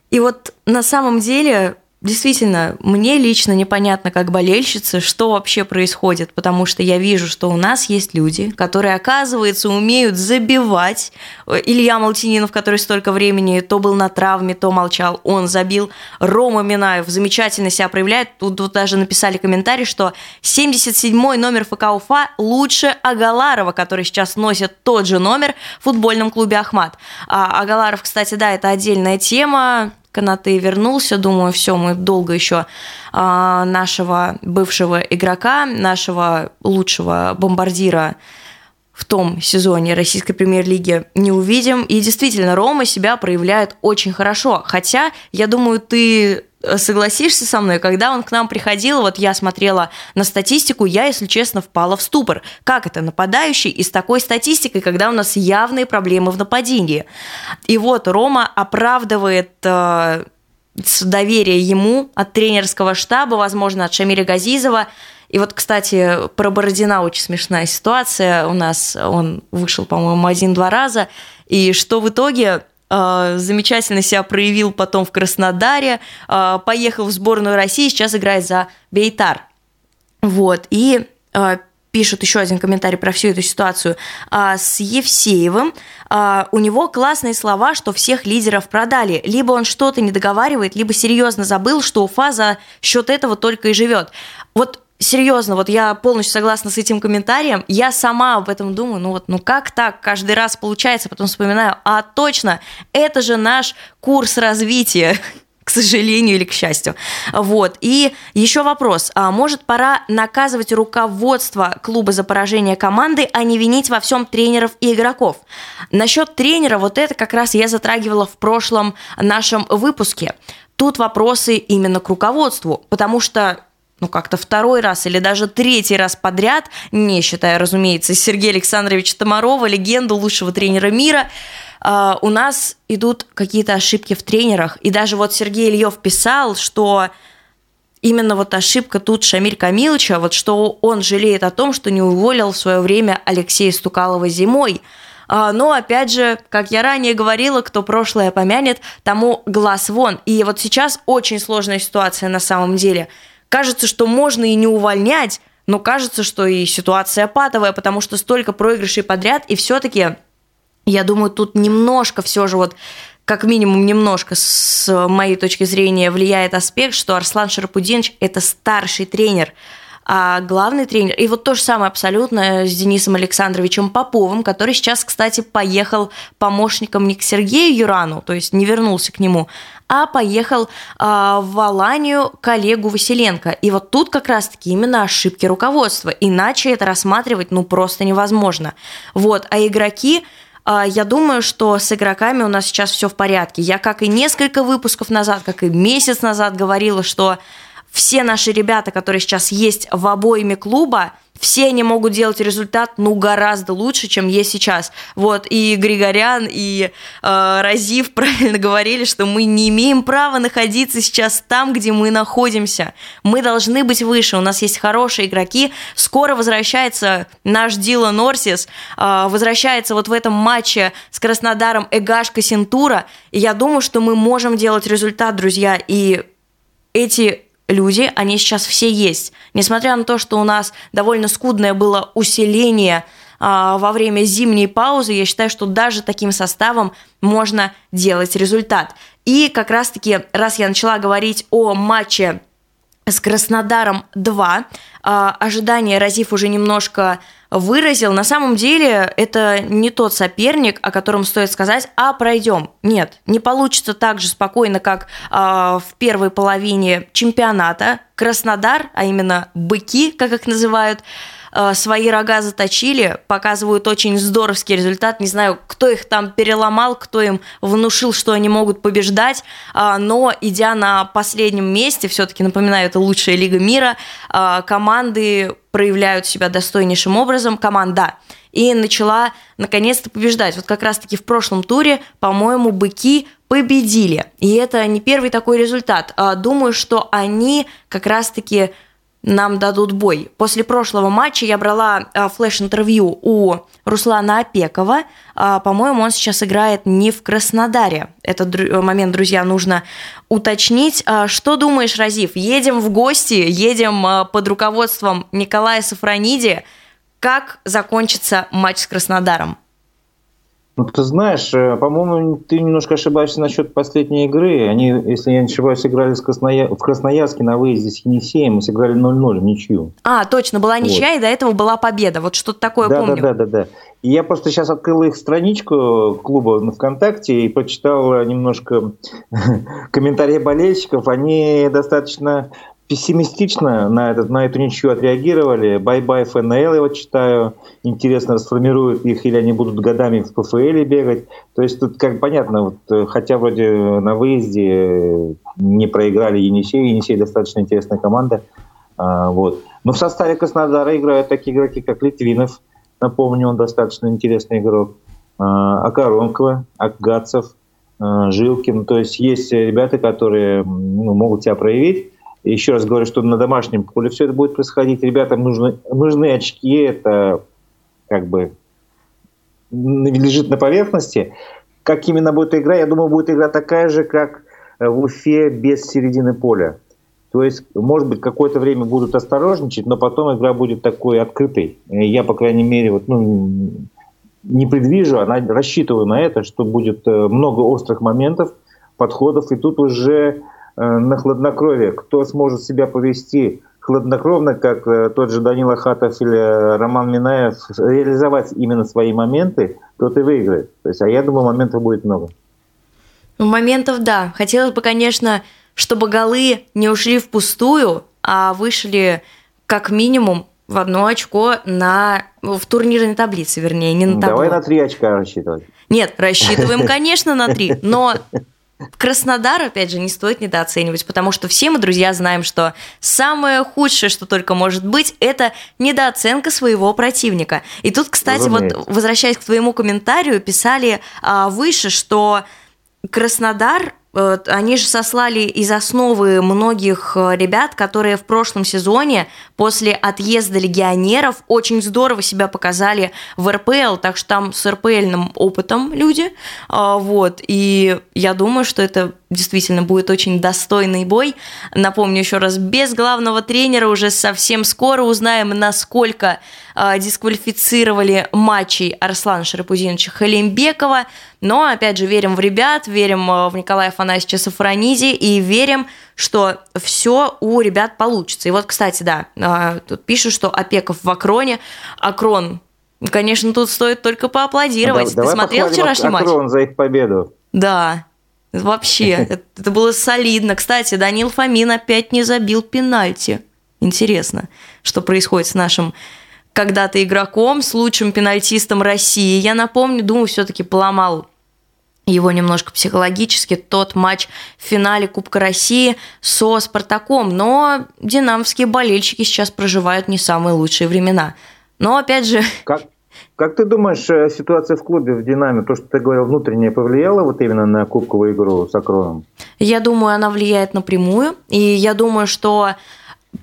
И вот на самом деле действительно, мне лично непонятно, как болельщица, что вообще происходит, потому что я вижу, что у нас есть люди, которые, оказывается, умеют забивать. Илья Малтининов, который столько времени то был на травме, то молчал, он забил. Рома Минаев замечательно себя проявляет. Тут, тут даже написали комментарий, что 77-й номер ФК Уфа лучше Агаларова, который сейчас носит тот же номер в футбольном клубе «Ахмат». А Агаларов, кстати, да, это отдельная тема Канаты вернулся, думаю, все, мы долго еще а, нашего бывшего игрока, нашего лучшего бомбардира в том сезоне российской премьер-лиги не увидим. И действительно, Рома себя проявляет очень хорошо. Хотя, я думаю, ты Э, согласишься со мной, когда он к нам приходил, вот я смотрела на статистику, я, если честно, впала в ступор. Как это нападающий и с такой статистикой, когда у нас явные проблемы в нападении? И вот Рома оправдывает э, доверие ему от тренерского штаба, возможно, от Шамиля Газизова. И вот, кстати, про Бородина очень смешная ситуация. У нас он вышел, по-моему, один-два раза. И что в итоге э, замечательно себя проявил потом в Краснодаре, э, поехал в сборную России, сейчас играет за Бейтар. Вот, и э, пишут еще один комментарий про всю эту ситуацию, а, с Евсеевым. А, у него классные слова, что всех лидеров продали. Либо он что-то не договаривает, либо серьезно забыл, что Уфа за счет этого только и живет. Вот серьезно, вот я полностью согласна с этим комментарием. Я сама об этом думаю, ну вот, ну как так? Каждый раз получается, потом вспоминаю, а точно, это же наш курс развития к сожалению или к счастью. Вот. И еще вопрос. А может, пора наказывать руководство клуба за поражение команды, а не винить во всем тренеров и игроков? Насчет тренера, вот это как раз я затрагивала в прошлом нашем выпуске. Тут вопросы именно к руководству, потому что ну, как-то второй раз или даже третий раз подряд, не считая, разумеется, Сергея Александровича Томарова, легенду лучшего тренера мира, а, у нас идут какие-то ошибки в тренерах. И даже вот Сергей Ильев писал, что именно вот ошибка тут Шамиль Камиловича, вот что он жалеет о том, что не уволил в свое время Алексея Стукалова зимой. А, но, опять же, как я ранее говорила, кто прошлое помянет, тому глаз вон. И вот сейчас очень сложная ситуация на самом деле. Кажется, что можно и не увольнять, но кажется, что и ситуация патовая, потому что столько проигрышей подряд, и все-таки я думаю, тут немножко все же вот как минимум немножко с моей точки зрения влияет аспект, что Арслан Шарапудинович – это старший тренер, а главный тренер. И вот то же самое абсолютно с Денисом Александровичем Поповым, который сейчас, кстати, поехал помощником не к Сергею Юрану, то есть не вернулся к нему, а поехал а, в Аланию к Олегу Василенко. И вот тут как раз-таки именно ошибки руководства. Иначе это рассматривать ну просто невозможно. Вот, а игроки а, я думаю, что с игроками у нас сейчас все в порядке. Я как и несколько выпусков назад, как и месяц назад говорила, что все наши ребята, которые сейчас есть в обоими клуба, все они могут делать результат, ну, гораздо лучше, чем есть сейчас. Вот, и Григорян, и э, Разив правильно говорили, что мы не имеем права находиться сейчас там, где мы находимся. Мы должны быть выше, у нас есть хорошие игроки. Скоро возвращается наш Дила Норсис, э, возвращается вот в этом матче с Краснодаром Эгашка Сентура, я думаю, что мы можем делать результат, друзья, и эти люди, они сейчас все есть. Несмотря на то, что у нас довольно скудное было усиление а, во время зимней паузы, я считаю, что даже таким составом можно делать результат. И как раз-таки, раз я начала говорить о матче с Краснодаром 2. А, ожидания Разив уже немножко выразил. На самом деле это не тот соперник, о котором стоит сказать, а пройдем. Нет, не получится так же спокойно, как а, в первой половине чемпионата. Краснодар, а именно быки, как их называют, свои рога заточили, показывают очень здоровский результат. Не знаю, кто их там переломал, кто им внушил, что они могут побеждать, а, но идя на последнем месте, все-таки напоминаю, это лучшая лига мира, а, команды проявляют себя достойнейшим образом, команда, и начала наконец-то побеждать. Вот как раз-таки в прошлом туре, по-моему, быки победили. И это не первый такой результат. Думаю, что они как раз-таки нам дадут бой. После прошлого матча я брала а, флеш-интервью у Руслана Опекова. А, по-моему, он сейчас играет не в Краснодаре. Этот момент, друзья, нужно уточнить. А, что думаешь, Разив? Едем в гости, едем под руководством Николая Сафрониди. Как закончится матч с Краснодаром? Ну, ты знаешь, э, по-моему, ты немножко ошибаешься насчет последней игры. Они, если я не ошибаюсь, играли с Красноя... в Красноярске на выезде с Енисеем и сыграли 0-0 в ничью. А, точно, была ничья, вот. и до этого была победа. Вот что-то такое да, помню. Да, да, да, да. И я просто сейчас открыл их страничку клуба на ВКонтакте и прочитал немножко комментарии болельщиков. Они достаточно пессимистично на, этот, на эту ничью отреагировали. Bye-bye ФНЛ, я вот читаю. Интересно, расформируют их или они будут годами в ПФЛ бегать. То есть тут как понятно, вот, э, хотя вроде на выезде не проиграли Енисей. Енисей достаточно интересная команда. А, вот. Но в составе Краснодара играют такие игроки, как Литвинов. Напомню, он достаточно интересный игрок. А, Акаронкова, Акгацев, Жилкин. То есть есть ребята, которые ну, могут себя проявить. Еще раз говорю, что на домашнем поле все это будет происходить. Ребятам нужны, нужны очки, это как бы лежит на поверхности. Как именно будет игра, я думаю, будет игра такая же, как в Уфе без середины поля. То есть, может быть, какое-то время будут осторожничать, но потом игра будет такой открытой. Я, по крайней мере, вот, ну, не предвижу, а рассчитываю на это, что будет э, много острых моментов, подходов, и тут уже на хладнокровие, кто сможет себя повести хладнокровно, как э, тот же Данила Хатов или Роман Минаев, реализовать именно свои моменты, тот и выиграет. То есть, а я думаю, моментов будет много. Ну, моментов, да. Хотелось бы, конечно, чтобы голы не ушли впустую, а вышли как минимум в одно очко на в турнирной таблице, вернее, не на табло. Давай на три очка рассчитывать. Нет, рассчитываем, конечно, на три, но Краснодар, опять же, не стоит недооценивать, потому что все мы, друзья, знаем, что самое худшее, что только может быть, это недооценка своего противника. И тут, кстати, Разумеется. вот возвращаясь к твоему комментарию, писали а, выше, что Краснодар они же сослали из основы многих э, ребят, которые в прошлом сезоне после отъезда легионеров очень здорово себя показали в РПЛ, так что там с РПЛьным опытом люди, а, вот, и я думаю, что это действительно будет очень достойный бой. Напомню еще раз, без главного тренера уже совсем скоро узнаем, насколько э, дисквалифицировали матчей Арслана Шарапузиновича Халимбекова. Но, опять же, верим в ребят, верим э, в Николая Афанасьевича Сафрониди и верим, что все у ребят получится. И вот, кстати, да, э, тут пишут, что Опеков в Акроне. Акрон Конечно, тут стоит только поаплодировать. Да, Ты смотрел вчерашний матч? Акрон за их победу. Да, Вообще, это было солидно. Кстати, Данил Фомин опять не забил пенальти. Интересно, что происходит с нашим когда-то игроком, с лучшим пенальтистом России. Я напомню, думаю, все-таки поломал его немножко психологически тот матч в финале Кубка России со Спартаком. Но динамовские болельщики сейчас проживают не самые лучшие времена. Но опять же... Как, как ты думаешь, э, ситуация в клубе в «Динамо», то, что ты говорил, внутренне повлияла вот именно на кубковую игру с Акроном? Я думаю, она влияет напрямую. И я думаю, что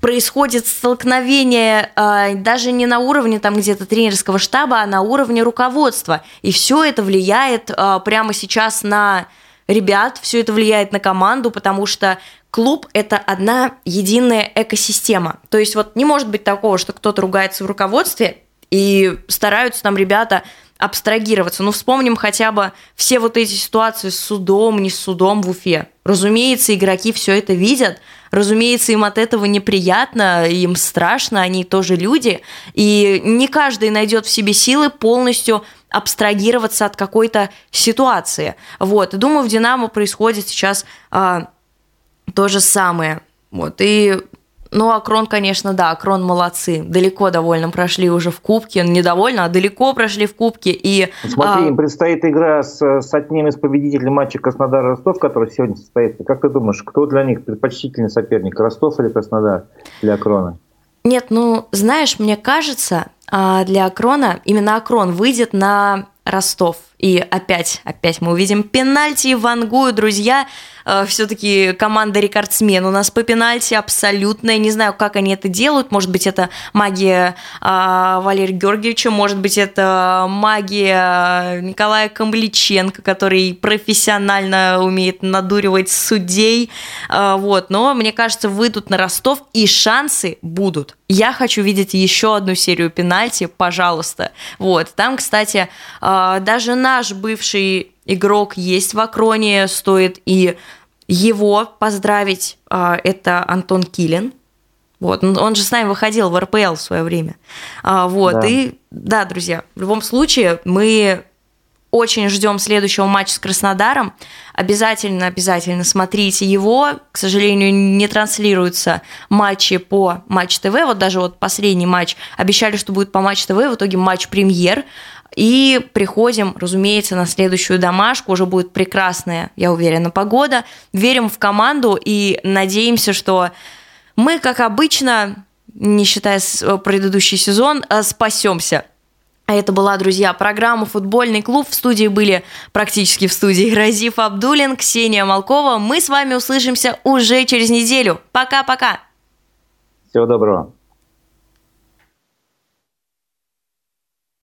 происходит столкновение э, даже не на уровне там где-то тренерского штаба, а на уровне руководства. И все это влияет э, прямо сейчас на ребят, все это влияет на команду, потому что клуб – это одна единая экосистема. То есть вот не может быть такого, что кто-то ругается в руководстве, и стараются там ребята абстрагироваться. Ну, вспомним хотя бы все вот эти ситуации с судом, не с судом в Уфе. Разумеется, игроки все это видят, разумеется, им от этого неприятно, им страшно, они тоже люди, и не каждый найдет в себе силы полностью абстрагироваться от какой-то ситуации. Вот, и думаю, в «Динамо» происходит сейчас а, то же самое. Вот, и ну, а Крон, конечно, да, Крон молодцы. Далеко довольно прошли уже в Кубке. Ну, не довольно, а далеко прошли в Кубке. И, Смотри, а... им предстоит игра с, с одним из победителей матча Краснодар-Ростов, который сегодня состоится. Как ты думаешь, кто для них предпочтительный соперник, Ростов или Краснодар для Крона? Нет, ну, знаешь, мне кажется, а, для Акрона именно Акрон выйдет на Ростов. И опять, опять мы увидим пенальти в Ангую, друзья. Э, Все-таки команда рекордсмен у нас по пенальти абсолютная. Не знаю, как они это делают. Может быть, это магия э, Валерия Георгиевича, может быть, это магия Николая Камбличенко, который профессионально умеет надуривать судей. Э, вот. Но, мне кажется, выйдут на Ростов, и шансы будут. Я хочу видеть еще одну серию пенальти, пожалуйста. Вот. Там, кстати, даже на наш бывший игрок есть в Акроне, стоит и его поздравить. А, это Антон Килин. Вот, он же с нами выходил в РПЛ в свое время. А, вот, да. и да, друзья, в любом случае мы очень ждем следующего матча с Краснодаром. Обязательно, обязательно смотрите его. К сожалению, не транслируются матчи по Матч ТВ. Вот даже вот последний матч обещали, что будет по Матч ТВ. В итоге матч премьер. И приходим, разумеется, на следующую домашку. Уже будет прекрасная, я уверена, погода. Верим в команду и надеемся, что мы, как обычно, не считая предыдущий сезон, э, спасемся. А это была, друзья, программа «Футбольный клуб». В студии были практически в студии Разиф Абдулин, Ксения Малкова. Мы с вами услышимся уже через неделю. Пока-пока. Всего доброго.